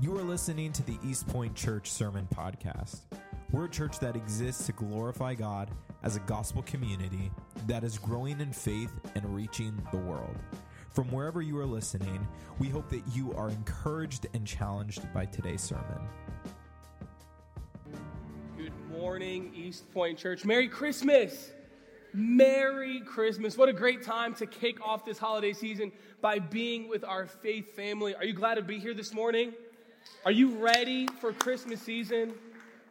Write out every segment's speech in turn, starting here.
You are listening to the East Point Church Sermon Podcast. We're a church that exists to glorify God as a gospel community that is growing in faith and reaching the world. From wherever you are listening, we hope that you are encouraged and challenged by today's sermon. Good morning, East Point Church. Merry Christmas! Merry Christmas. What a great time to kick off this holiday season by being with our faith family. Are you glad to be here this morning? Are you ready for Christmas season?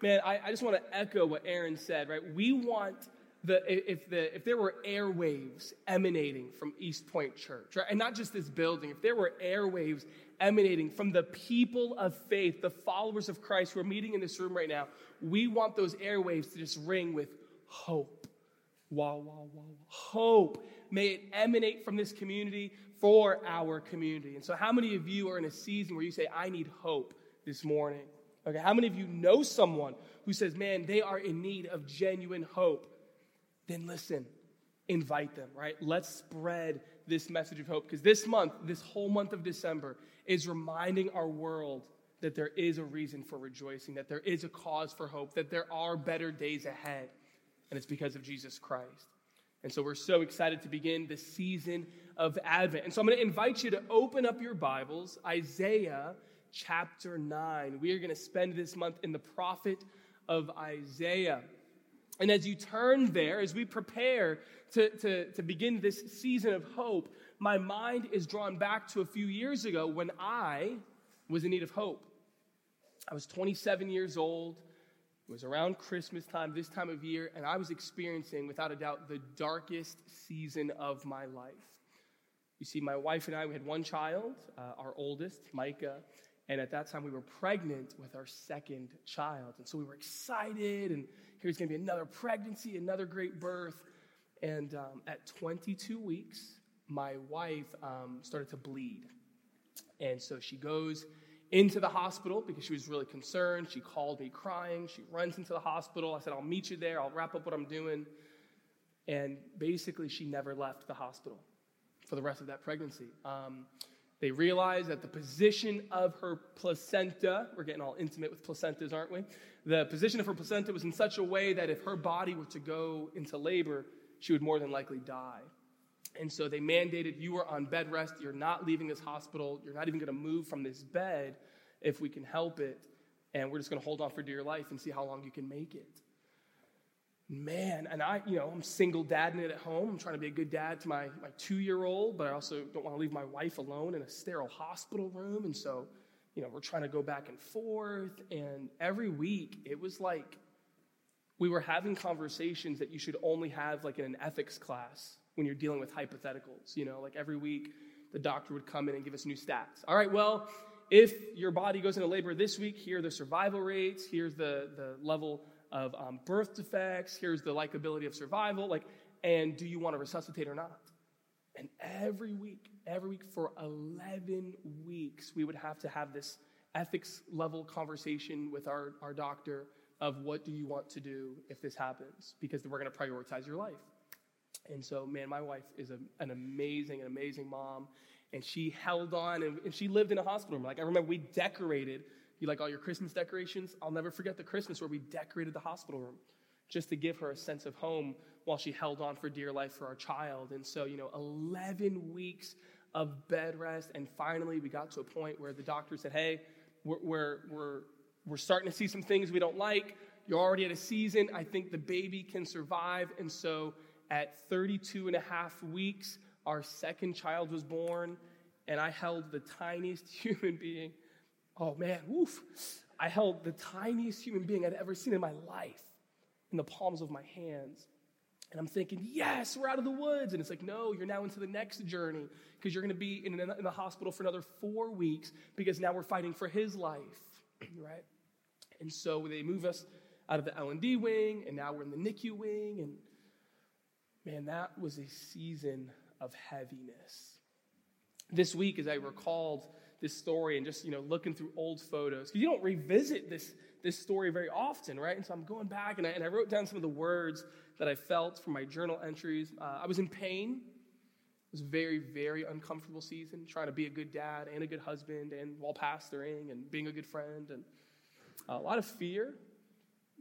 Man, I, I just want to echo what Aaron said, right? We want the if the if there were airwaves emanating from East Point Church, right? And not just this building, if there were airwaves emanating from the people of faith, the followers of Christ who are meeting in this room right now, we want those airwaves to just ring with hope Wow, wow, wow. Hope. May it emanate from this community for our community. And so, how many of you are in a season where you say, I need hope this morning? Okay, how many of you know someone who says, man, they are in need of genuine hope? Then listen, invite them, right? Let's spread this message of hope because this month, this whole month of December, is reminding our world that there is a reason for rejoicing, that there is a cause for hope, that there are better days ahead and it's because of Jesus Christ. And so we're so excited to begin the season of Advent. And so I'm going to invite you to open up your Bibles, Isaiah chapter 9. We are going to spend this month in the prophet of Isaiah. And as you turn there, as we prepare to, to, to begin this season of hope, my mind is drawn back to a few years ago when I was in need of hope. I was 27 years old. It was around Christmas time, this time of year, and I was experiencing, without a doubt, the darkest season of my life. You see, my wife and I, we had one child, uh, our oldest, Micah, and at that time we were pregnant with our second child. And so we were excited, and here's going to be another pregnancy, another great birth. And um, at 22 weeks, my wife um, started to bleed. And so she goes into the hospital because she was really concerned. She called me crying. She runs into the hospital. I said, I'll meet you there. I'll wrap up what I'm doing. And basically, she never left the hospital for the rest of that pregnancy. Um, they realized that the position of her placenta, we're getting all intimate with placentas, aren't we? The position of her placenta was in such a way that if her body were to go into labor, she would more than likely die. And so they mandated you are on bed rest. You're not leaving this hospital. You're not even going to move from this bed if we can help it. And we're just going to hold on for dear life and see how long you can make it. Man, and I, you know, I'm single dadding it at home. I'm trying to be a good dad to my, my two year old, but I also don't want to leave my wife alone in a sterile hospital room. And so, you know, we're trying to go back and forth. And every week, it was like we were having conversations that you should only have like in an ethics class when you're dealing with hypotheticals. You know, like every week, the doctor would come in and give us new stats. All right, well, if your body goes into labor this week, here are the survival rates, here's the, the level of um, birth defects, here's the likability of survival, like, and do you want to resuscitate or not? And every week, every week for 11 weeks, we would have to have this ethics level conversation with our, our doctor of what do you want to do if this happens, because we're going to prioritize your life. And so, man, my wife is a, an amazing, an amazing mom. And she held on and, and she lived in a hospital room. Like, I remember we decorated, you like all your Christmas decorations? I'll never forget the Christmas where we decorated the hospital room just to give her a sense of home while she held on for dear life for our child. And so, you know, 11 weeks of bed rest. And finally, we got to a point where the doctor said, hey, we're, we're, we're, we're starting to see some things we don't like. You're already at a season. I think the baby can survive. And so, at 32 and a half weeks, our second child was born, and I held the tiniest human being. Oh man, woof. I held the tiniest human being I'd ever seen in my life in the palms of my hands. And I'm thinking, yes, we're out of the woods. And it's like, no, you're now into the next journey because you're going to be in, the hospital for another four weeks because now we're fighting for his life, right? And so they move us out of the L&D wing, and now we're in the NICU wing, and man, that was a season of heaviness. This week, as I recalled this story and just, you know, looking through old photos, because you don't revisit this, this story very often, right? And so I'm going back and I, and I wrote down some of the words that I felt from my journal entries. Uh, I was in pain. It was a very, very uncomfortable season, trying to be a good dad and a good husband, and while pastoring and being a good friend, and a lot of fear.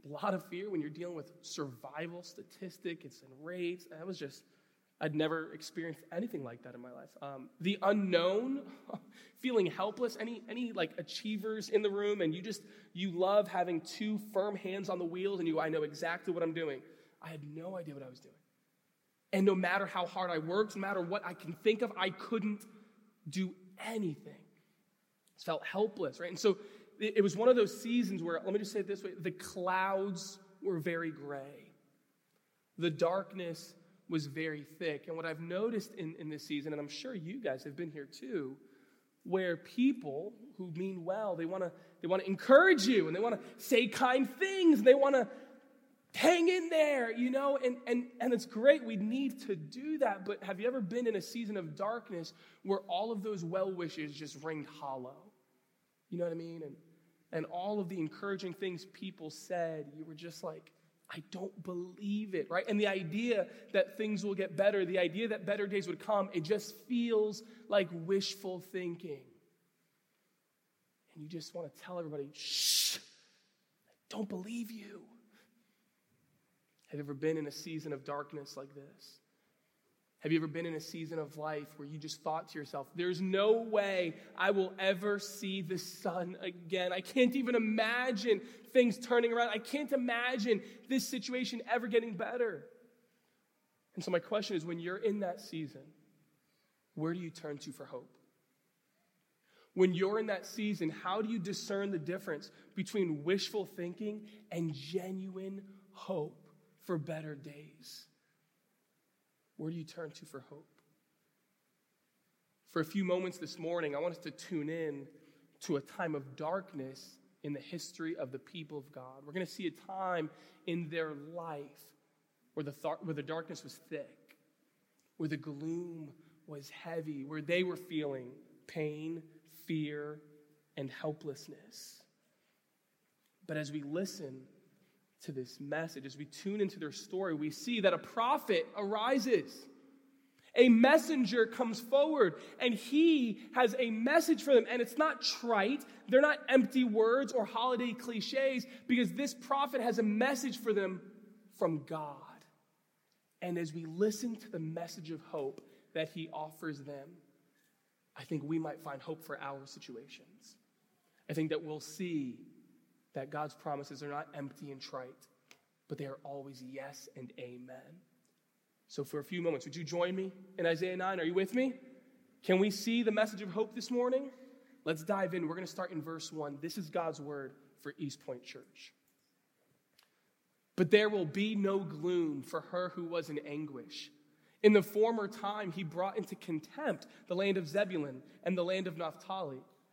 A lot of fear when you're dealing with survival statistics and rates. That was just, I'd never experienced anything like that in my life. Um, the unknown, feeling helpless. Any any like achievers in the room, and you just you love having two firm hands on the wheels, and you I know exactly what I'm doing. I had no idea what I was doing. And no matter how hard I worked, no matter what I can think of, I couldn't do anything. I felt helpless, right? And so it was one of those seasons where, let me just say it this way the clouds were very gray, the darkness was very thick. And what I've noticed in, in this season, and I'm sure you guys have been here too, where people who mean well, they want to they want to encourage you and they want to say kind things and they want to hang in there, you know, and, and, and it's great. We need to do that. But have you ever been in a season of darkness where all of those well wishes just ringed hollow? You know what I mean? And, and all of the encouraging things people said, you were just like, I don't believe it, right? And the idea that things will get better, the idea that better days would come, it just feels like wishful thinking. And you just want to tell everybody, shh, I don't believe you. Have you ever been in a season of darkness like this? Have you ever been in a season of life where you just thought to yourself, there's no way I will ever see the sun again? I can't even imagine things turning around. I can't imagine this situation ever getting better. And so, my question is when you're in that season, where do you turn to for hope? When you're in that season, how do you discern the difference between wishful thinking and genuine hope? for better days? Where do you turn to for hope? For a few moments this morning, I want us to tune in to a time of darkness in the history of the people of God. We're going to see a time in their life where the, th- where the darkness was thick, where the gloom was heavy, where they were feeling pain, fear, and helplessness. But as we listen to this message, as we tune into their story, we see that a prophet arises. A messenger comes forward and he has a message for them. And it's not trite, they're not empty words or holiday cliches, because this prophet has a message for them from God. And as we listen to the message of hope that he offers them, I think we might find hope for our situations. I think that we'll see that God's promises are not empty and trite, but they are always yes and amen. So, for a few moments, would you join me in Isaiah 9? Are you with me? Can we see the message of hope this morning? Let's dive in. We're going to start in verse 1. This is God's word for East Point Church. But there will be no gloom for her who was in anguish. In the former time, he brought into contempt the land of Zebulun and the land of Naphtali.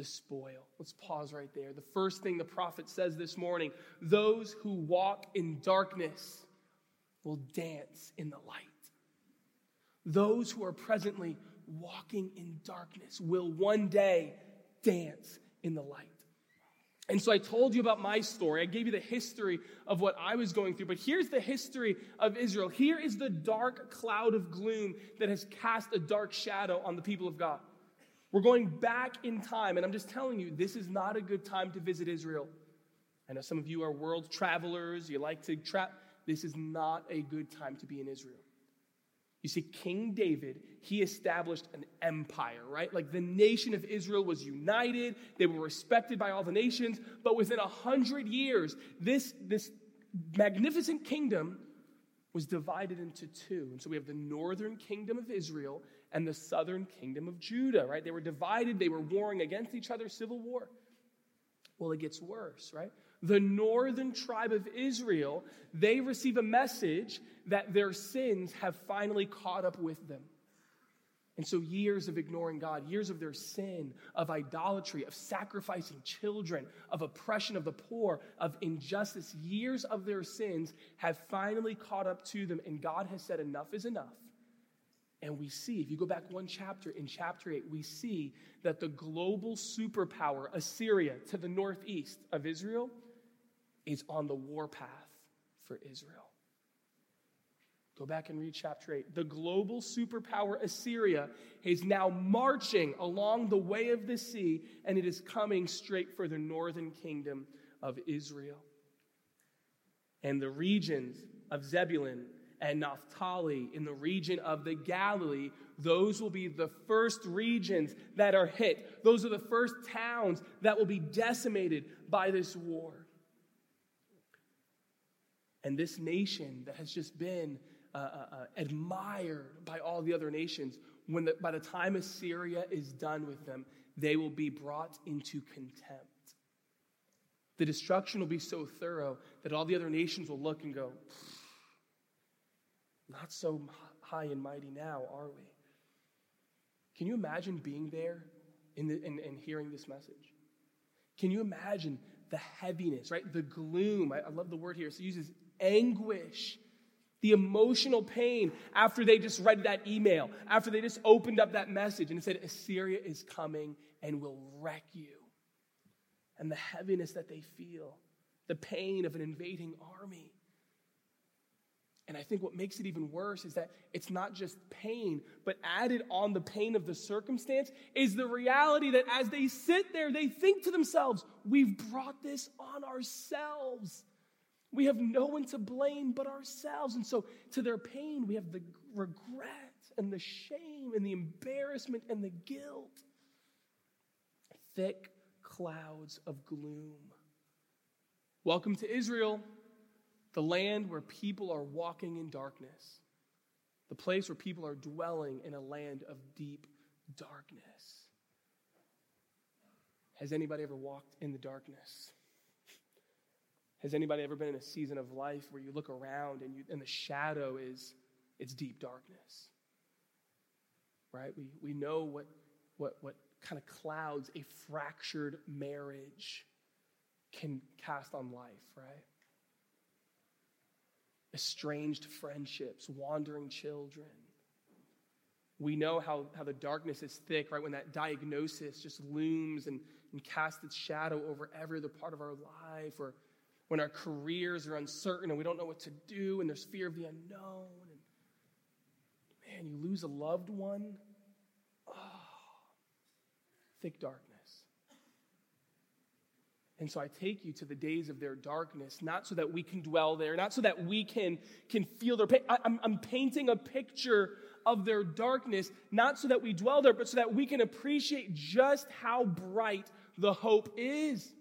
the spoil. Let's pause right there. The first thing the prophet says this morning those who walk in darkness will dance in the light. Those who are presently walking in darkness will one day dance in the light. And so I told you about my story. I gave you the history of what I was going through. But here's the history of Israel. Here is the dark cloud of gloom that has cast a dark shadow on the people of God. We're going back in time, and I'm just telling you, this is not a good time to visit Israel. I know some of you are world travelers, you like to trap. This is not a good time to be in Israel. You see, King David, he established an empire, right? Like the nation of Israel was united, they were respected by all the nations, but within a hundred years, this, this magnificent kingdom was divided into two. And so we have the northern kingdom of Israel and the southern kingdom of Judah, right? They were divided, they were warring against each other, civil war. Well, it gets worse, right? The northern tribe of Israel, they receive a message that their sins have finally caught up with them. And so, years of ignoring God, years of their sin, of idolatry, of sacrificing children, of oppression of the poor, of injustice, years of their sins have finally caught up to them, and God has said, Enough is enough. And we see, if you go back one chapter, in chapter 8, we see that the global superpower, Assyria, to the northeast of Israel, is on the warpath for Israel. Go back and read chapter 8. The global superpower Assyria is now marching along the way of the sea, and it is coming straight for the northern kingdom of Israel. And the regions of Zebulun and Naphtali in the region of the Galilee, those will be the first regions that are hit. Those are the first towns that will be decimated by this war. And this nation that has just been uh, uh, uh, admired by all the other nations, when the, by the time Assyria is done with them, they will be brought into contempt. The destruction will be so thorough that all the other nations will look and go, not so high and mighty now, are we? Can you imagine being there and the, hearing this message? Can you imagine the heaviness, right? The gloom. I, I love the word here. So It uses anguish the emotional pain after they just read that email, after they just opened up that message and it said, Assyria is coming and will wreck you. And the heaviness that they feel, the pain of an invading army. And I think what makes it even worse is that it's not just pain, but added on the pain of the circumstance is the reality that as they sit there, they think to themselves, we've brought this on ourselves. We have no one to blame but ourselves. And so, to their pain, we have the regret and the shame and the embarrassment and the guilt. Thick clouds of gloom. Welcome to Israel, the land where people are walking in darkness, the place where people are dwelling in a land of deep darkness. Has anybody ever walked in the darkness? Has anybody ever been in a season of life where you look around and, you, and the shadow is it's deep darkness? Right? We, we know what, what, what kind of clouds a fractured marriage can cast on life, right? Estranged friendships, wandering children. We know how, how the darkness is thick, right? When that diagnosis just looms and, and casts its shadow over every other part of our life, or when our careers are uncertain and we don't know what to do and there's fear of the unknown. And man, you lose a loved one. Oh, thick darkness. And so I take you to the days of their darkness, not so that we can dwell there, not so that we can, can feel their pain. I, I'm, I'm painting a picture of their darkness, not so that we dwell there, but so that we can appreciate just how bright the hope is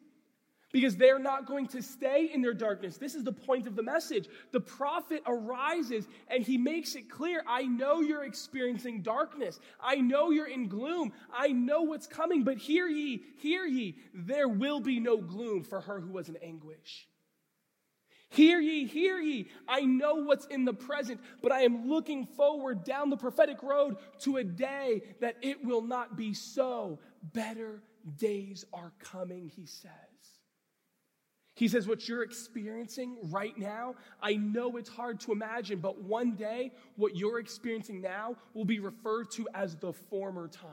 because they're not going to stay in their darkness. This is the point of the message. The prophet arises and he makes it clear I know you're experiencing darkness. I know you're in gloom. I know what's coming, but hear ye, hear ye, there will be no gloom for her who was in anguish. Hear ye, hear ye. I know what's in the present, but I am looking forward down the prophetic road to a day that it will not be so. Better days are coming, he says. He says, What you're experiencing right now, I know it's hard to imagine, but one day, what you're experiencing now will be referred to as the former time,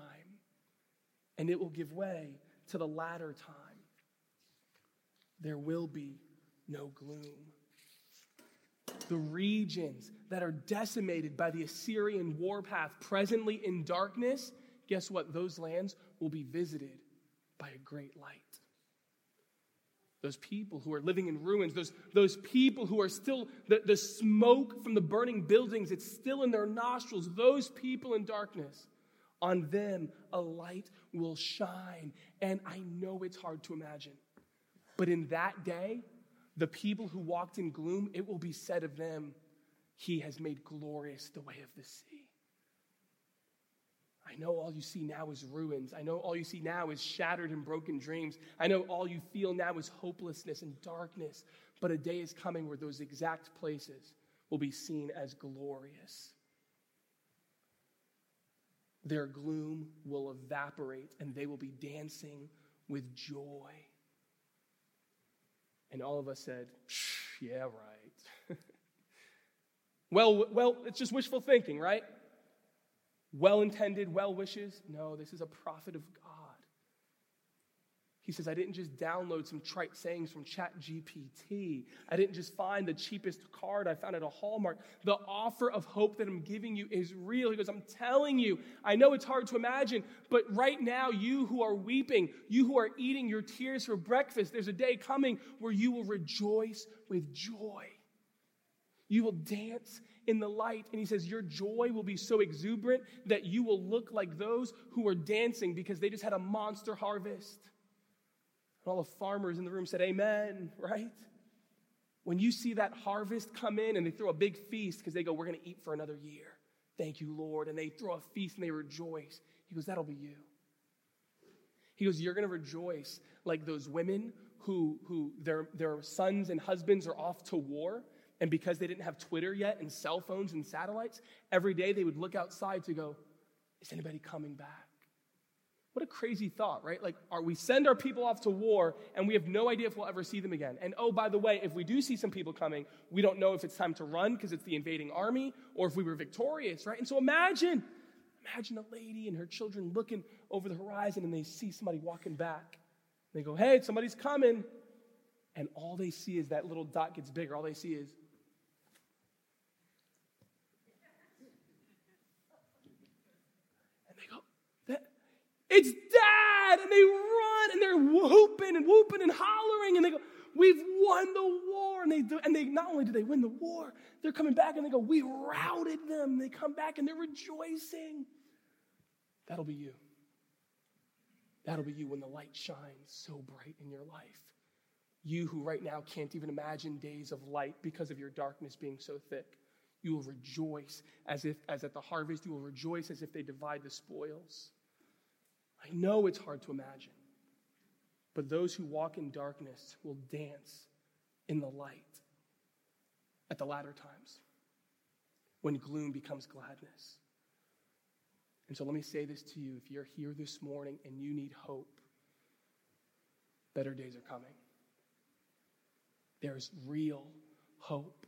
and it will give way to the latter time. There will be no gloom. The regions that are decimated by the Assyrian warpath, presently in darkness, guess what? Those lands will be visited by a great light those people who are living in ruins, those, those people who are still, the, the smoke from the burning buildings, it's still in their nostrils, those people in darkness, on them a light will shine. And I know it's hard to imagine, but in that day, the people who walked in gloom, it will be said of them, He has made glorious the way of the sea. I know all you see now is ruins. I know all you see now is shattered and broken dreams. I know all you feel now is hopelessness and darkness. But a day is coming where those exact places will be seen as glorious. their gloom will evaporate and they will be dancing with joy. And all of us said, Yeah, right. well, well, it's just wishful thinking, right? Well intended, well wishes. No, this is a prophet of God. He says, I didn't just download some trite sayings from Chat GPT. I didn't just find the cheapest card I found at a Hallmark. The offer of hope that I'm giving you is real. He goes, I'm telling you, I know it's hard to imagine, but right now, you who are weeping, you who are eating your tears for breakfast, there's a day coming where you will rejoice with joy. You will dance in the light. And he says, Your joy will be so exuberant that you will look like those who are dancing because they just had a monster harvest. And all the farmers in the room said, Amen, right? When you see that harvest come in and they throw a big feast because they go, We're going to eat for another year. Thank you, Lord. And they throw a feast and they rejoice. He goes, That'll be you. He goes, You're going to rejoice like those women who, who their, their sons and husbands are off to war. And because they didn't have Twitter yet and cell phones and satellites, every day they would look outside to go, Is anybody coming back? What a crazy thought, right? Like, are we send our people off to war and we have no idea if we'll ever see them again? And oh, by the way, if we do see some people coming, we don't know if it's time to run because it's the invading army or if we were victorious, right? And so imagine, imagine a lady and her children looking over the horizon and they see somebody walking back. They go, hey, somebody's coming. And all they see is that little dot gets bigger. All they see is It's dad! And they run and they're whooping and whooping and hollering and they go, We've won the war. And they, do, and they not only do they win the war, they're coming back and they go, We routed them. And They come back and they're rejoicing. That'll be you. That'll be you when the light shines so bright in your life. You who right now can't even imagine days of light because of your darkness being so thick. You will rejoice as if, as at the harvest, you will rejoice as if they divide the spoils. I know it's hard to imagine. But those who walk in darkness will dance in the light at the latter times when gloom becomes gladness. And so let me say this to you if you're here this morning and you need hope, better days are coming. There's real hope.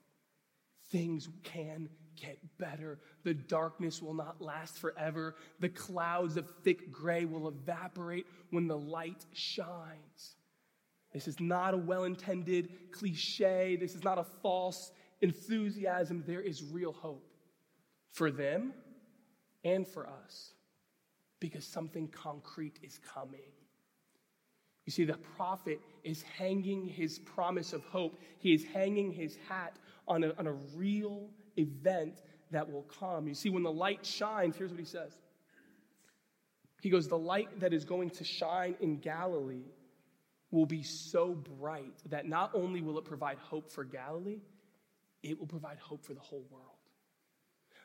Things can get better. The darkness will not last forever. The clouds of thick gray will evaporate when the light shines. This is not a well intended cliche. This is not a false enthusiasm. There is real hope for them and for us because something concrete is coming. You see, the prophet is hanging his promise of hope, he is hanging his hat on a, on a real event that will come. You see, when the light shines, here's what he says He goes, The light that is going to shine in Galilee will be so bright that not only will it provide hope for Galilee, it will provide hope for the whole world.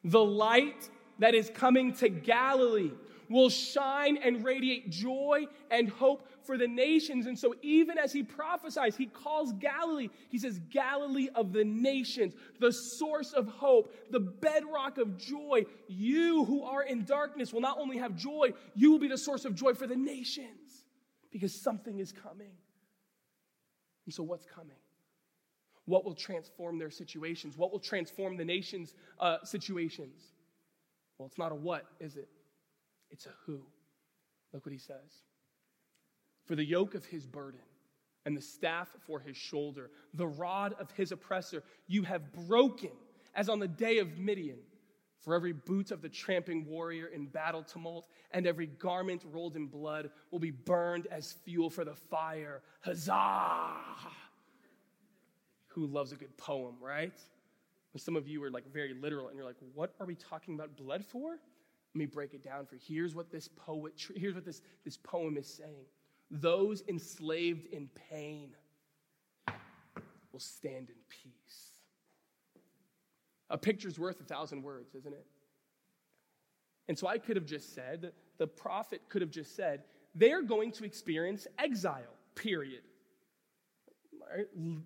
The light that is coming to Galilee will shine and radiate joy and hope for the nations. And so, even as he prophesies, he calls Galilee, he says, Galilee of the nations, the source of hope, the bedrock of joy. You who are in darkness will not only have joy, you will be the source of joy for the nations because something is coming. And so, what's coming? What will transform their situations? What will transform the nation's uh, situations? It's not a what, is it? It's a who. Look what he says. For the yoke of his burden and the staff for his shoulder, the rod of his oppressor, you have broken, as on the day of Midian. For every boot of the tramping warrior in battle tumult, and every garment rolled in blood will be burned as fuel for the fire. Huzzah! Who loves a good poem, right? And some of you are like very literal, and you're like, what are we talking about blood for? Let me break it down for you. Here's what this poet, here's what this, this poem is saying those enslaved in pain will stand in peace. A picture's worth a thousand words, isn't it? And so I could have just said, the prophet could have just said, they're going to experience exile, period.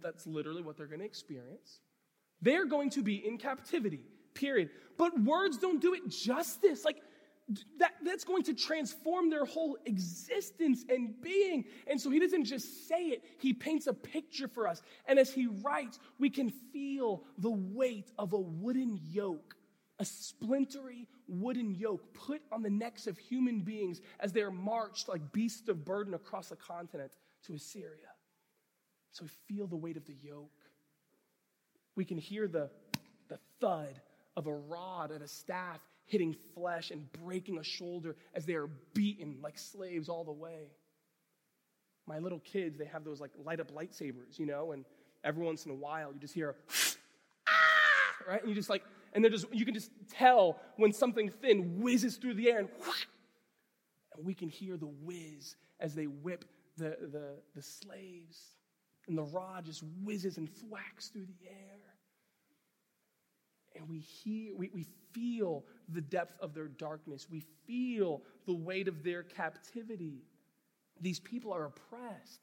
That's literally what they're going to experience. They're going to be in captivity, period. But words don't do it justice. Like, that, that's going to transform their whole existence and being. And so he doesn't just say it, he paints a picture for us. And as he writes, we can feel the weight of a wooden yoke, a splintery wooden yoke put on the necks of human beings as they are marched like beasts of burden across a continent to Assyria. So we feel the weight of the yoke. We can hear the, the thud of a rod and a staff hitting flesh and breaking a shoulder as they are beaten like slaves all the way. My little kids, they have those like light up lightsabers, you know, and every once in a while you just hear, ah, right? And you just like, and they're just, you can just tell when something thin whizzes through the air and, and we can hear the whiz as they whip the, the, the slaves. And the rod just whizzes and thwacks through the air and we hear, we, we feel the depth of their darkness. We feel the weight of their captivity. These people are oppressed.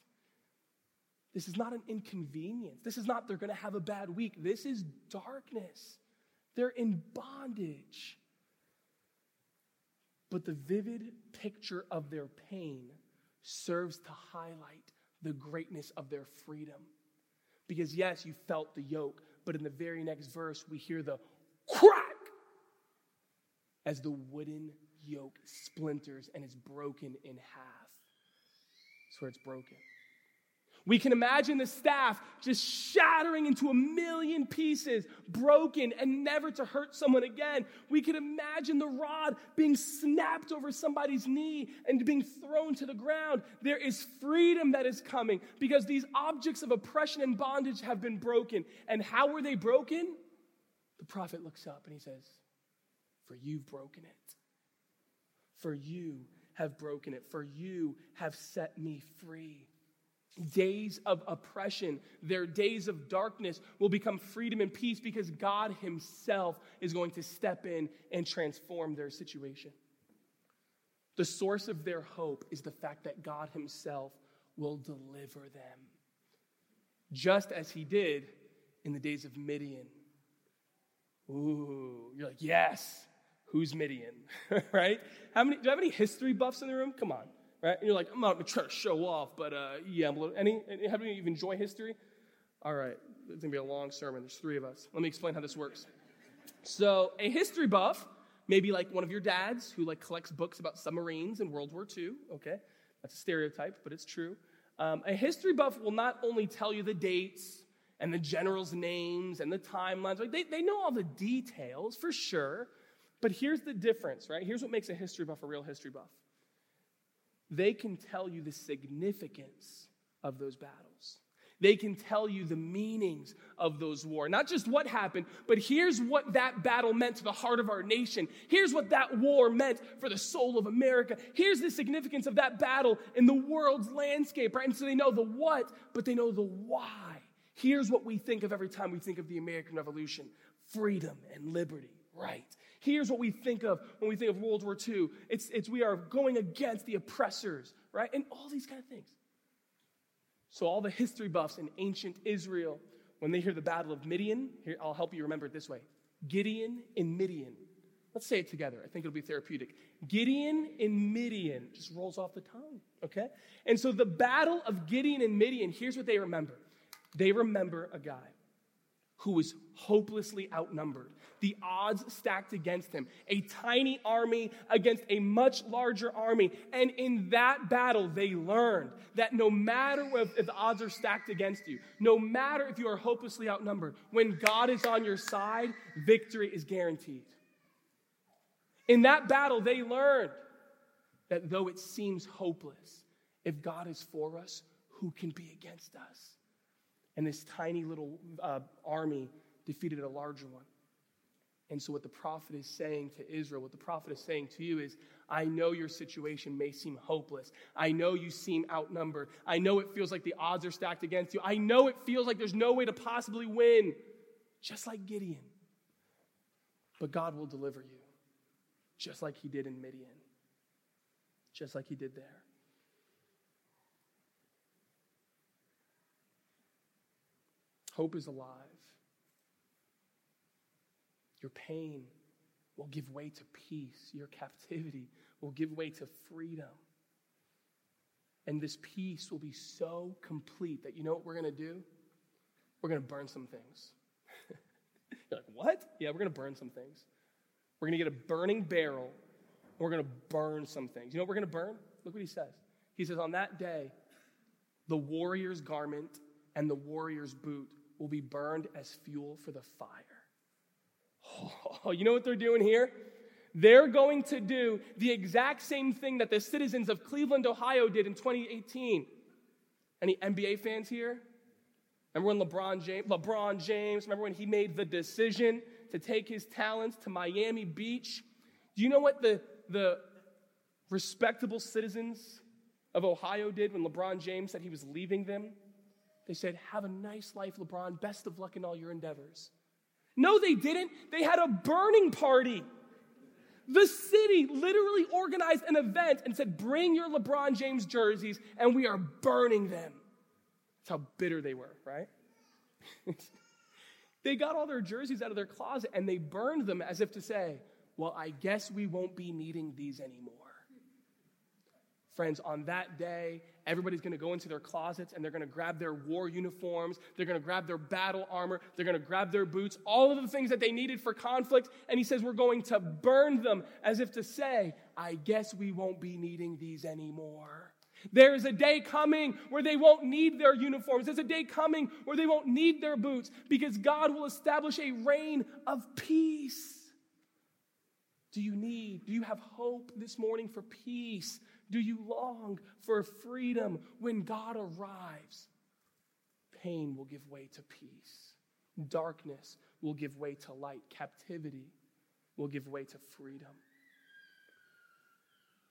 This is not an inconvenience. This is not they're going to have a bad week. This is darkness. They're in bondage. But the vivid picture of their pain serves to highlight the greatness of their freedom. Because, yes, you felt the yoke, but in the very next verse, we hear the crack as the wooden yoke splinters and is broken in half. That's where it's broken. We can imagine the staff just shattering into a million pieces, broken and never to hurt someone again. We can imagine the rod being snapped over somebody's knee and being thrown to the ground. There is freedom that is coming because these objects of oppression and bondage have been broken. And how were they broken? The prophet looks up and he says, For you've broken it. For you have broken it. For you have set me free days of oppression, their days of darkness will become freedom and peace because God Himself is going to step in and transform their situation. The source of their hope is the fact that God Himself will deliver them, just as He did in the days of Midian. Ooh, you're like, yes, who's Midian? right? How many, do I have any history buffs in the room? Come on right? And you're like, I'm not trying to show off, but uh, yeah, I'm a little, any, any, how many of you enjoy history? All right, it's gonna be a long sermon. There's three of us. Let me explain how this works. So, a history buff, maybe like one of your dads who like collects books about submarines in World War II. Okay, that's a stereotype, but it's true. Um, a history buff will not only tell you the dates and the generals' names and the timelines. Like they, they know all the details for sure, but here's the difference, right? Here's what makes a history buff a real history buff they can tell you the significance of those battles. They can tell you the meanings of those war. Not just what happened, but here's what that battle meant to the heart of our nation. Here's what that war meant for the soul of America. Here's the significance of that battle in the world's landscape, right? And so they know the what, but they know the why. Here's what we think of every time we think of the American Revolution freedom and liberty, right? Here's what we think of when we think of World War II it's, it's we are going against the oppressors, right? And all these kind of things. So, all the history buffs in ancient Israel, when they hear the Battle of Midian, here, I'll help you remember it this way Gideon in Midian. Let's say it together. I think it'll be therapeutic. Gideon in Midian just rolls off the tongue, okay? And so, the Battle of Gideon and Midian, here's what they remember they remember a guy who was hopelessly outnumbered. The odds stacked against him. A tiny army against a much larger army. And in that battle, they learned that no matter if, if the odds are stacked against you, no matter if you are hopelessly outnumbered, when God is on your side, victory is guaranteed. In that battle, they learned that though it seems hopeless, if God is for us, who can be against us? And this tiny little uh, army defeated a larger one. And so, what the prophet is saying to Israel, what the prophet is saying to you is, I know your situation may seem hopeless. I know you seem outnumbered. I know it feels like the odds are stacked against you. I know it feels like there's no way to possibly win, just like Gideon. But God will deliver you, just like he did in Midian, just like he did there. Hope is alive. Your pain will give way to peace. Your captivity will give way to freedom. And this peace will be so complete that you know what we're going to do? We're going to burn some things. You're like, what? Yeah, we're going to burn some things. We're going to get a burning barrel. And we're going to burn some things. You know what we're going to burn? Look what he says. He says, On that day, the warrior's garment and the warrior's boot will be burned as fuel for the fire. Oh, you know what they're doing here? They're going to do the exact same thing that the citizens of Cleveland, Ohio did in 2018. Any NBA fans here? Remember when LeBron James, LeBron James, remember when he made the decision to take his talents to Miami Beach? Do you know what the, the respectable citizens of Ohio did when LeBron James said he was leaving them? They said, Have a nice life, LeBron. Best of luck in all your endeavors. No, they didn't. They had a burning party. The city literally organized an event and said, Bring your LeBron James jerseys, and we are burning them. That's how bitter they were, right? they got all their jerseys out of their closet and they burned them as if to say, Well, I guess we won't be needing these anymore. Friends, on that day, everybody's going to go into their closets and they're going to grab their war uniforms, they're going to grab their battle armor, they're going to grab their boots, all of the things that they needed for conflict. And he says, We're going to burn them as if to say, I guess we won't be needing these anymore. There is a day coming where they won't need their uniforms. There's a day coming where they won't need their boots because God will establish a reign of peace. Do you need, do you have hope this morning for peace? Do you long for freedom when God arrives? Pain will give way to peace. Darkness will give way to light. Captivity will give way to freedom.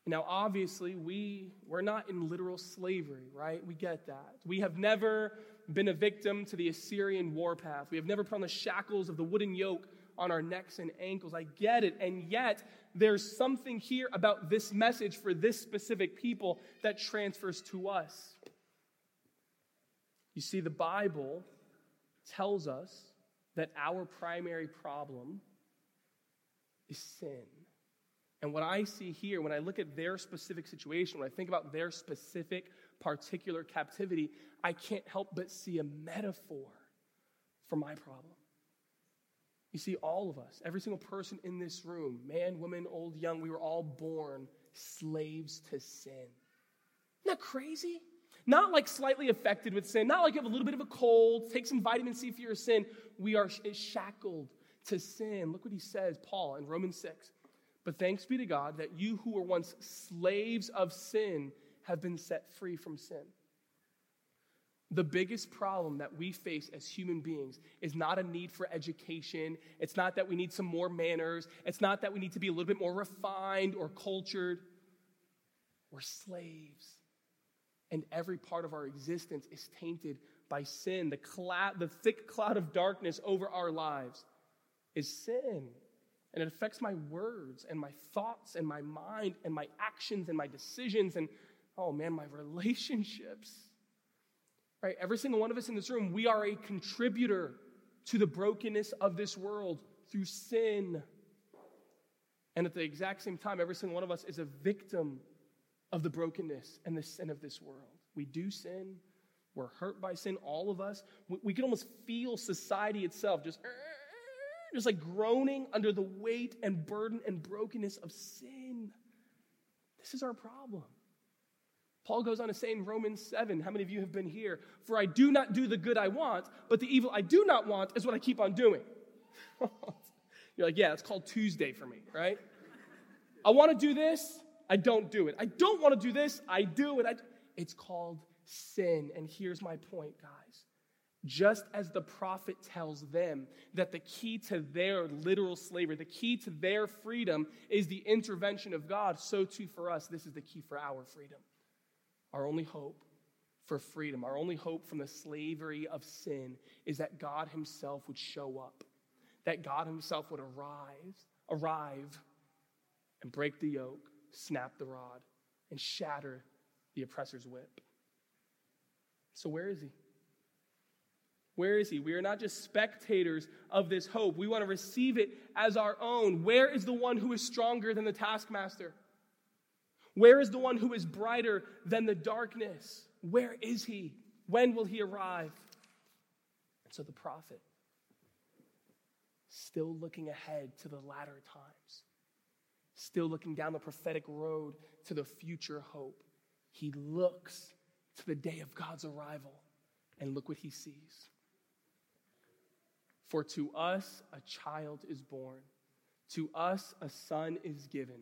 Now, obviously, we, we're not in literal slavery, right? We get that. We have never been a victim to the Assyrian warpath. We have never put on the shackles of the wooden yoke on our necks and ankles. I get it. And yet, there's something here about this message for this specific people that transfers to us. You see, the Bible tells us that our primary problem is sin. And what I see here, when I look at their specific situation, when I think about their specific, particular captivity, I can't help but see a metaphor for my problem. You see, all of us, every single person in this room, man, woman, old, young, we were all born slaves to sin. Isn't that crazy? Not like slightly affected with sin, not like you have a little bit of a cold, take some vitamin C for your sin. We are shackled to sin. Look what he says, Paul, in Romans 6. But thanks be to God that you who were once slaves of sin have been set free from sin. The biggest problem that we face as human beings is not a need for education. It's not that we need some more manners. It's not that we need to be a little bit more refined or cultured. We're slaves. And every part of our existence is tainted by sin. The, the thick cloud of darkness over our lives is sin. And it affects my words and my thoughts and my mind and my actions and my decisions and, oh man, my relationships. Right? Every single one of us in this room, we are a contributor to the brokenness of this world through sin. And at the exact same time, every single one of us is a victim of the brokenness and the sin of this world. We do sin. We're hurt by sin, all of us. We can almost feel society itself just just like groaning under the weight and burden and brokenness of sin. This is our problem. Paul goes on to say in Romans 7, how many of you have been here? For I do not do the good I want, but the evil I do not want is what I keep on doing. You're like, yeah, it's called Tuesday for me, right? I want to do this, I don't do it. I don't want to do this, I do it. I... It's called sin. And here's my point, guys just as the prophet tells them that the key to their literal slavery, the key to their freedom is the intervention of God, so too for us, this is the key for our freedom. Our only hope for freedom, our only hope from the slavery of sin is that God Himself would show up, that God Himself would arrive, arrive and break the yoke, snap the rod, and shatter the oppressor's whip. So, where is He? Where is he? We are not just spectators of this hope. We want to receive it as our own. Where is the one who is stronger than the taskmaster? Where is the one who is brighter than the darkness? Where is he? When will he arrive? And so the prophet, still looking ahead to the latter times, still looking down the prophetic road to the future hope, he looks to the day of God's arrival. And look what he sees. For to us a child is born, to us a son is given,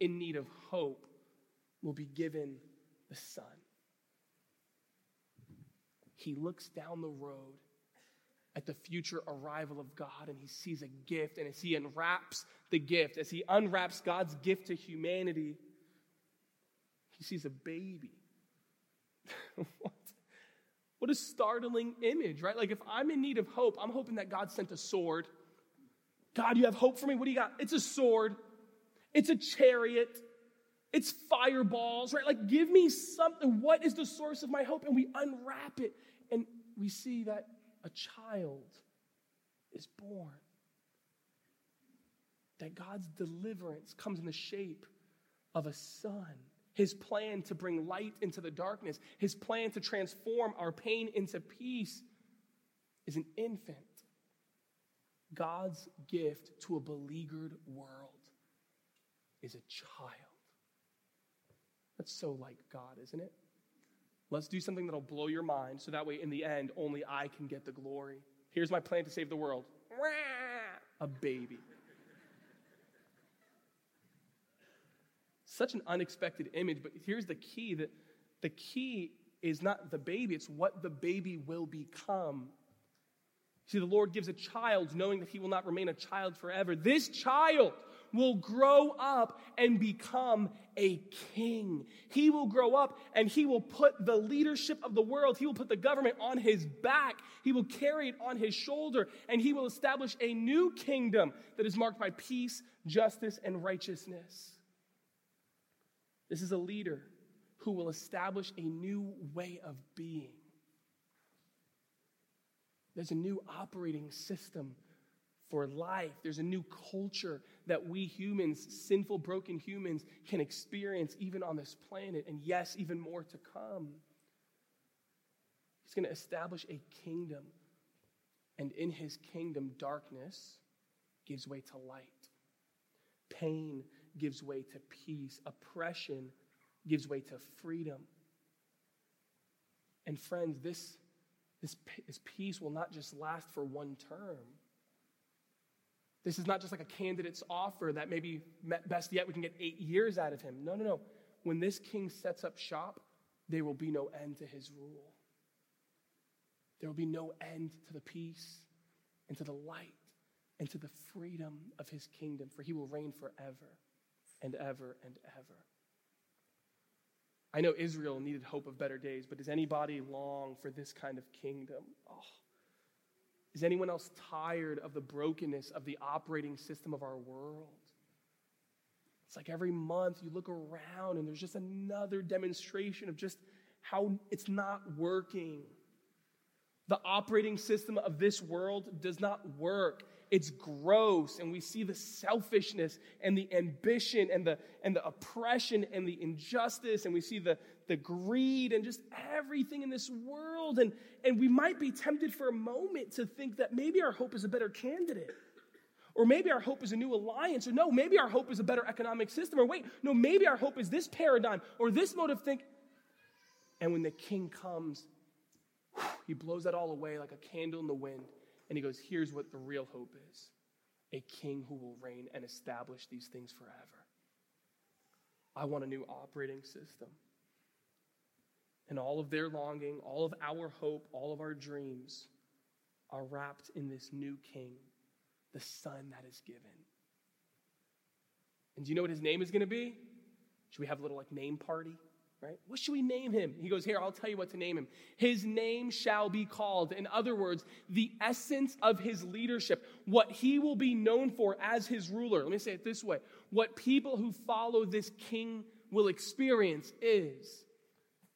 in need of hope will be given the Son. He looks down the road at the future arrival of God and he sees a gift. And as he unwraps the gift, as he unwraps God's gift to humanity, he sees a baby. what? what a startling image, right? Like if I'm in need of hope, I'm hoping that God sent a sword. God, you have hope for me? What do you got? It's a sword, it's a chariot. It's fireballs, right? Like, give me something. What is the source of my hope? And we unwrap it, and we see that a child is born. That God's deliverance comes in the shape of a son. His plan to bring light into the darkness, his plan to transform our pain into peace is an infant. God's gift to a beleaguered world is a child. That's so like God, isn't it? Let's do something that'll blow your mind so that way, in the end, only I can get the glory. Here's my plan to save the world a baby. Such an unexpected image, but here's the key that the key is not the baby, it's what the baby will become. See, the Lord gives a child knowing that he will not remain a child forever. This child will grow up and become a king. He will grow up and he will put the leadership of the world, he will put the government on his back, he will carry it on his shoulder, and he will establish a new kingdom that is marked by peace, justice, and righteousness. This is a leader who will establish a new way of being. There's a new operating system for life. There's a new culture that we humans, sinful, broken humans, can experience even on this planet, and yes, even more to come. He's going to establish a kingdom, and in his kingdom, darkness gives way to light, pain gives way to peace, oppression gives way to freedom. And friends, this, this, this peace will not just last for one term this is not just like a candidate's offer that maybe best yet we can get eight years out of him. No, no, no. When this king sets up shop, there will be no end to his rule. There will be no end to the peace and to the light and to the freedom of his kingdom, for he will reign forever and ever and ever. I know Israel needed hope of better days, but does anybody long for this kind of kingdom? Oh, is anyone else tired of the brokenness of the operating system of our world? It's like every month you look around and there's just another demonstration of just how it's not working. The operating system of this world does not work. It's gross, and we see the selfishness and the ambition and the, and the oppression and the injustice, and we see the, the greed and just everything in this world. And, and we might be tempted for a moment to think that maybe our hope is a better candidate. Or maybe our hope is a new alliance. Or no, maybe our hope is a better economic system. Or wait, no, maybe our hope is this paradigm or this mode of think. And when the king comes, he blows that all away like a candle in the wind. And he goes, Here's what the real hope is a king who will reign and establish these things forever. I want a new operating system and all of their longing, all of our hope, all of our dreams are wrapped in this new king, the son that is given. And do you know what his name is going to be? Should we have a little like name party? Right? What should we name him? He goes, Here, I'll tell you what to name him. His name shall be called. In other words, the essence of his leadership, what he will be known for as his ruler. Let me say it this way what people who follow this king will experience is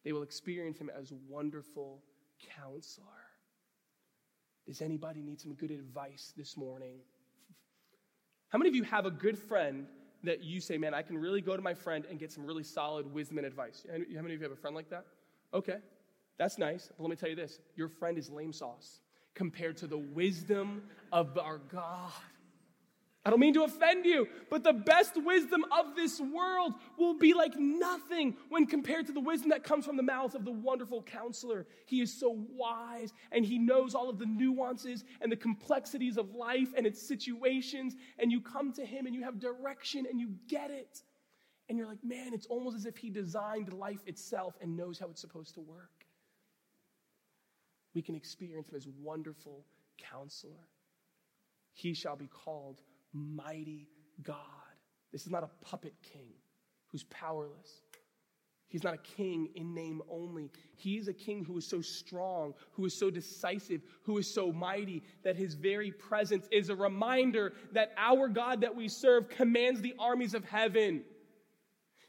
they will experience him as wonderful counselor. Does anybody need some good advice this morning? How many of you have a good friend that you say, man, I can really go to my friend and get some really solid wisdom and advice? How many of you have a friend like that? Okay, that's nice. But let me tell you this your friend is lame sauce compared to the wisdom of our God. I don't mean to offend you, but the best wisdom of this world will be like nothing when compared to the wisdom that comes from the mouth of the wonderful counselor. He is so wise and he knows all of the nuances and the complexities of life and its situations. And you come to him and you have direction and you get it. And you're like, man, it's almost as if he designed life itself and knows how it's supposed to work. We can experience him as wonderful counselor. He shall be called mighty God. This is not a puppet king who's powerless. He's not a king in name only. He is a king who is so strong, who is so decisive, who is so mighty that his very presence is a reminder that our God that we serve commands the armies of heaven.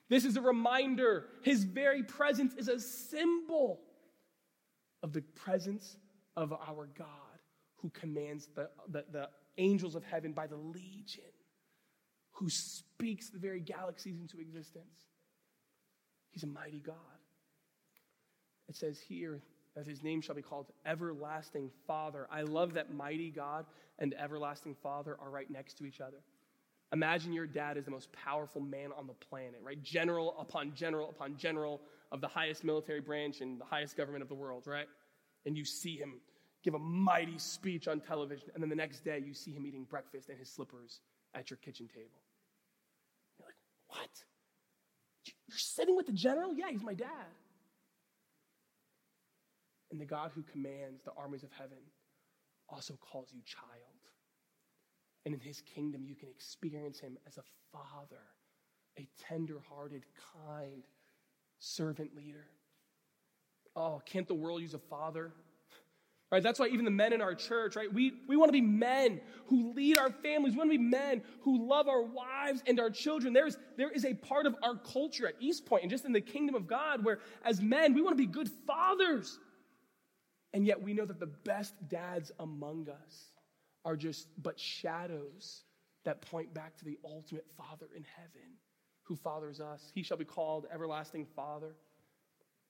This is a reminder. His very presence is a symbol of the presence of our God who commands the, the, the angels of heaven by the legion, who speaks the very galaxies into existence. He's a mighty God. It says here that his name shall be called Everlasting Father. I love that mighty God and Everlasting Father are right next to each other. Imagine your dad is the most powerful man on the planet, right? General upon general upon general of the highest military branch and the highest government of the world, right? And you see him give a mighty speech on television, and then the next day you see him eating breakfast in his slippers at your kitchen table. You're like, what? You're sitting with the general? Yeah, he's my dad. And the God who commands the armies of heaven also calls you child. And in his kingdom, you can experience him as a father, a tender hearted, kind servant leader. Oh, can't the world use a father Right? That's why even the men in our church, right? We, we want to be men who lead our families. We want to be men who love our wives and our children. There's, there is a part of our culture at East Point and just in the kingdom of God where, as men, we want to be good fathers. And yet we know that the best dads among us are just but shadows that point back to the ultimate Father in heaven who fathers us. He shall be called Everlasting Father,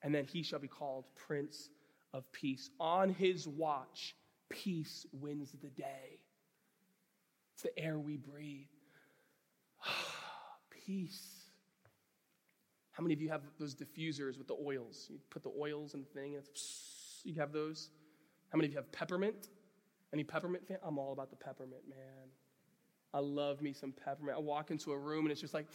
and then he shall be called Prince of peace. On his watch, peace wins the day. It's the air we breathe. peace. How many of you have those diffusers with the oils? You put the oils in the thing, and you have those. How many of you have peppermint? Any peppermint fan? I'm all about the peppermint, man. I love me some peppermint. I walk into a room and it's just like,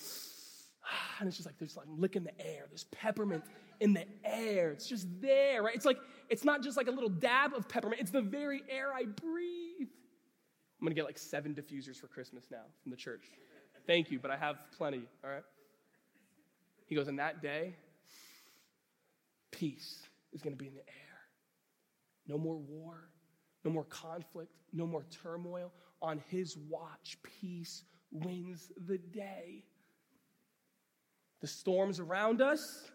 and it's just like there's like I'm licking the air. There's peppermint in the air. It's just there, right? It's like it's not just like a little dab of peppermint. It's the very air I breathe. I'm gonna get like seven diffusers for Christmas now from the church. Thank you, but I have plenty. All right. He goes, in that day, peace is gonna be in the air. No more war, no more conflict, no more turmoil. On his watch, peace wins the day the storms around us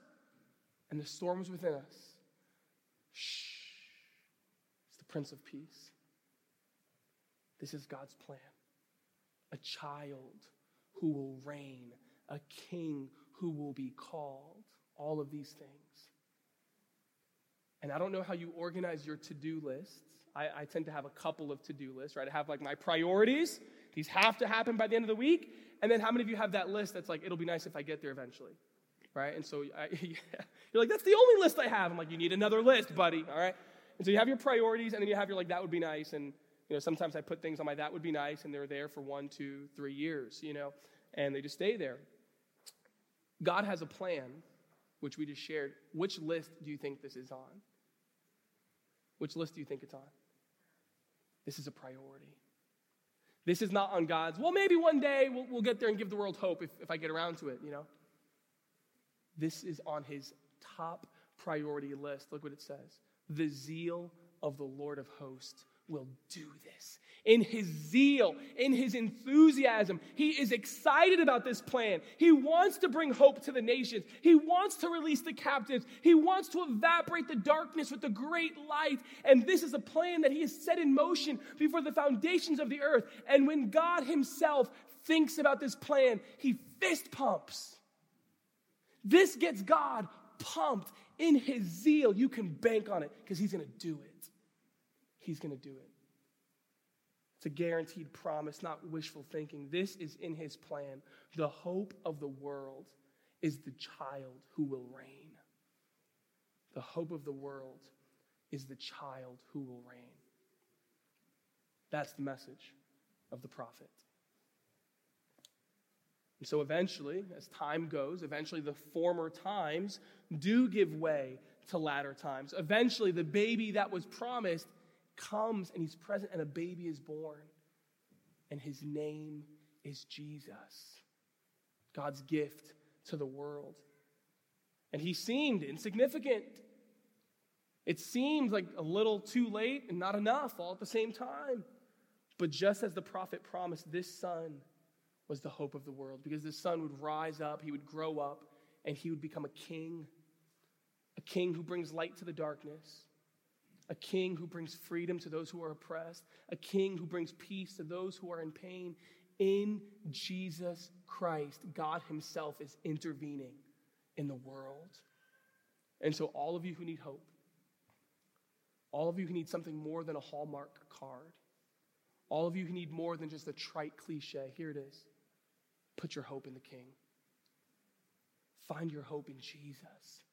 and the storms within us. Shh. It's the Prince of Peace. This is God's plan. A child who will reign, a king who will be called. All of these things. And I don't know how you organize your to do lists. I, I, tend to have a couple of to do lists, right? I have like my priorities. These have to happen by the end of the week. And then how many of you have that list that's like, it'll be nice if I get there eventually? Right? And so I, you're like, that's the only list I have. I'm like, you need another list, buddy. All right? And so you have your priorities, and then you have your like, that would be nice. And, you know, sometimes I put things on my that would be nice, and they're there for one, two, three years, you know, and they just stay there. God has a plan, which we just shared. Which list do you think this is on? Which list do you think it's on? This is a priority. This is not on God's, well, maybe one day we'll, we'll get there and give the world hope if, if I get around to it, you know? This is on his top priority list. Look what it says the zeal of the Lord of hosts will do this. In his zeal, in his enthusiasm, he is excited about this plan. He wants to bring hope to the nations. He wants to release the captives. He wants to evaporate the darkness with the great light. And this is a plan that he has set in motion before the foundations of the earth. And when God himself thinks about this plan, he fist pumps. This gets God pumped in his zeal. You can bank on it because he's going to do it. He's going to do it. It's a guaranteed promise, not wishful thinking. This is in his plan. The hope of the world is the child who will reign. The hope of the world is the child who will reign. That's the message of the prophet. And so eventually, as time goes, eventually the former times do give way to latter times. Eventually, the baby that was promised comes and he's present, and a baby is born. And his name is Jesus, God's gift to the world. And he seemed insignificant. It seemed like a little too late and not enough all at the same time. But just as the prophet promised, this son was the hope of the world because this son would rise up, he would grow up, and he would become a king. A king who brings light to the darkness, a king who brings freedom to those who are oppressed, a king who brings peace to those who are in pain. In Jesus Christ, God Himself is intervening in the world. And so, all of you who need hope, all of you who need something more than a Hallmark card, all of you who need more than just a trite cliche, here it is. Put your hope in the King. Find your hope in Jesus.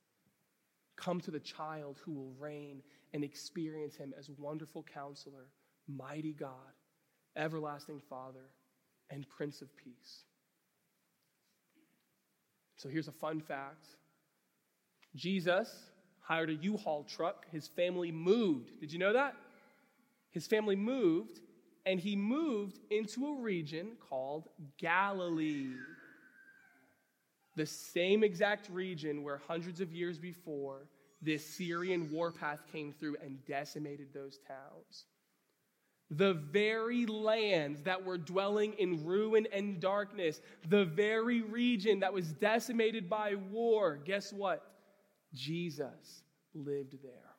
Come to the child who will reign and experience him as wonderful counselor, mighty God, everlasting Father, and Prince of Peace. So here's a fun fact Jesus hired a U Haul truck. His family moved. Did you know that? His family moved, and he moved into a region called Galilee. The same exact region where hundreds of years before, this Syrian warpath came through and decimated those towns. The very lands that were dwelling in ruin and darkness, the very region that was decimated by war, guess what? Jesus lived there.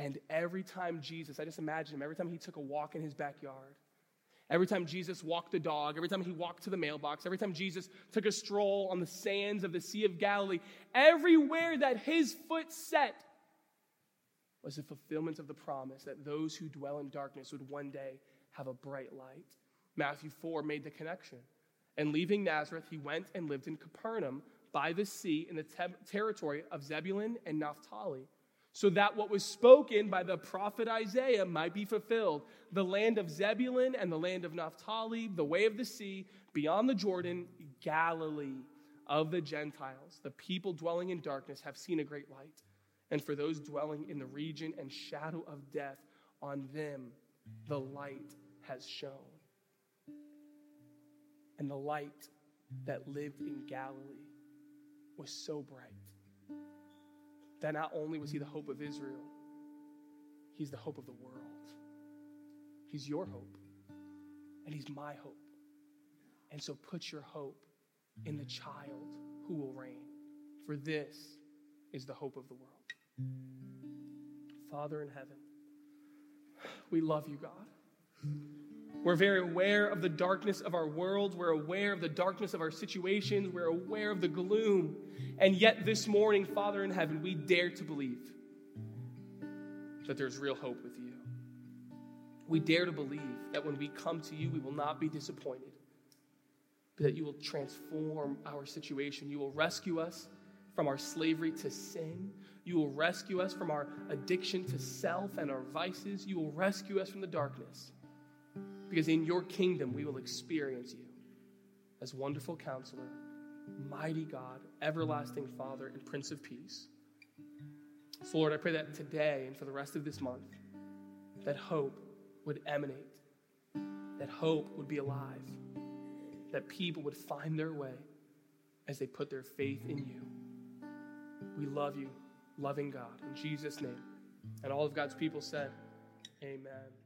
And every time Jesus, I just imagine him, every time he took a walk in his backyard, Every time Jesus walked the dog, every time he walked to the mailbox, every time Jesus took a stroll on the sands of the Sea of Galilee, everywhere that his foot set was a fulfillment of the promise that those who dwell in darkness would one day have a bright light. Matthew 4 made the connection. And leaving Nazareth, he went and lived in Capernaum by the sea in the te- territory of Zebulun and Naphtali so that what was spoken by the prophet Isaiah might be fulfilled. The land of Zebulun and the land of Naphtali, the way of the sea, beyond the Jordan, Galilee of the Gentiles. The people dwelling in darkness have seen a great light. And for those dwelling in the region and shadow of death, on them the light has shone. And the light that lived in Galilee was so bright that not only was he the hope of Israel, he's the hope of the world. He's your hope, and he's my hope. And so put your hope in the child who will reign, for this is the hope of the world. Father in heaven, we love you, God. We're very aware of the darkness of our world. We're aware of the darkness of our situations. We're aware of the gloom. And yet, this morning, Father in heaven, we dare to believe that there's real hope with you. We dare to believe that when we come to you, we will not be disappointed, but that you will transform our situation. You will rescue us from our slavery to sin. You will rescue us from our addiction to self and our vices. You will rescue us from the darkness. Because in your kingdom, we will experience you as wonderful counselor, mighty God, everlasting Father, and Prince of Peace. So, Lord, I pray that today and for the rest of this month, that hope would emanate, that hope would be alive, that people would find their way as they put their faith in you. We love you, loving God. In Jesus' name. And all of God's people said, Amen.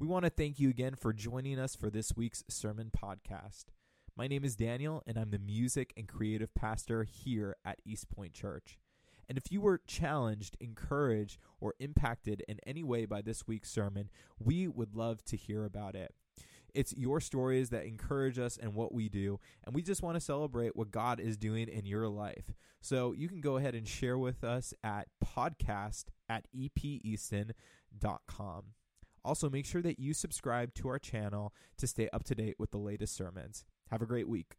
We want to thank you again for joining us for this week's sermon podcast. My name is Daniel, and I'm the music and creative pastor here at East Point Church. And if you were challenged, encouraged, or impacted in any way by this week's sermon, we would love to hear about it. It's your stories that encourage us and what we do, and we just want to celebrate what God is doing in your life. So you can go ahead and share with us at podcast at epeaston.com. Also, make sure that you subscribe to our channel to stay up to date with the latest sermons. Have a great week.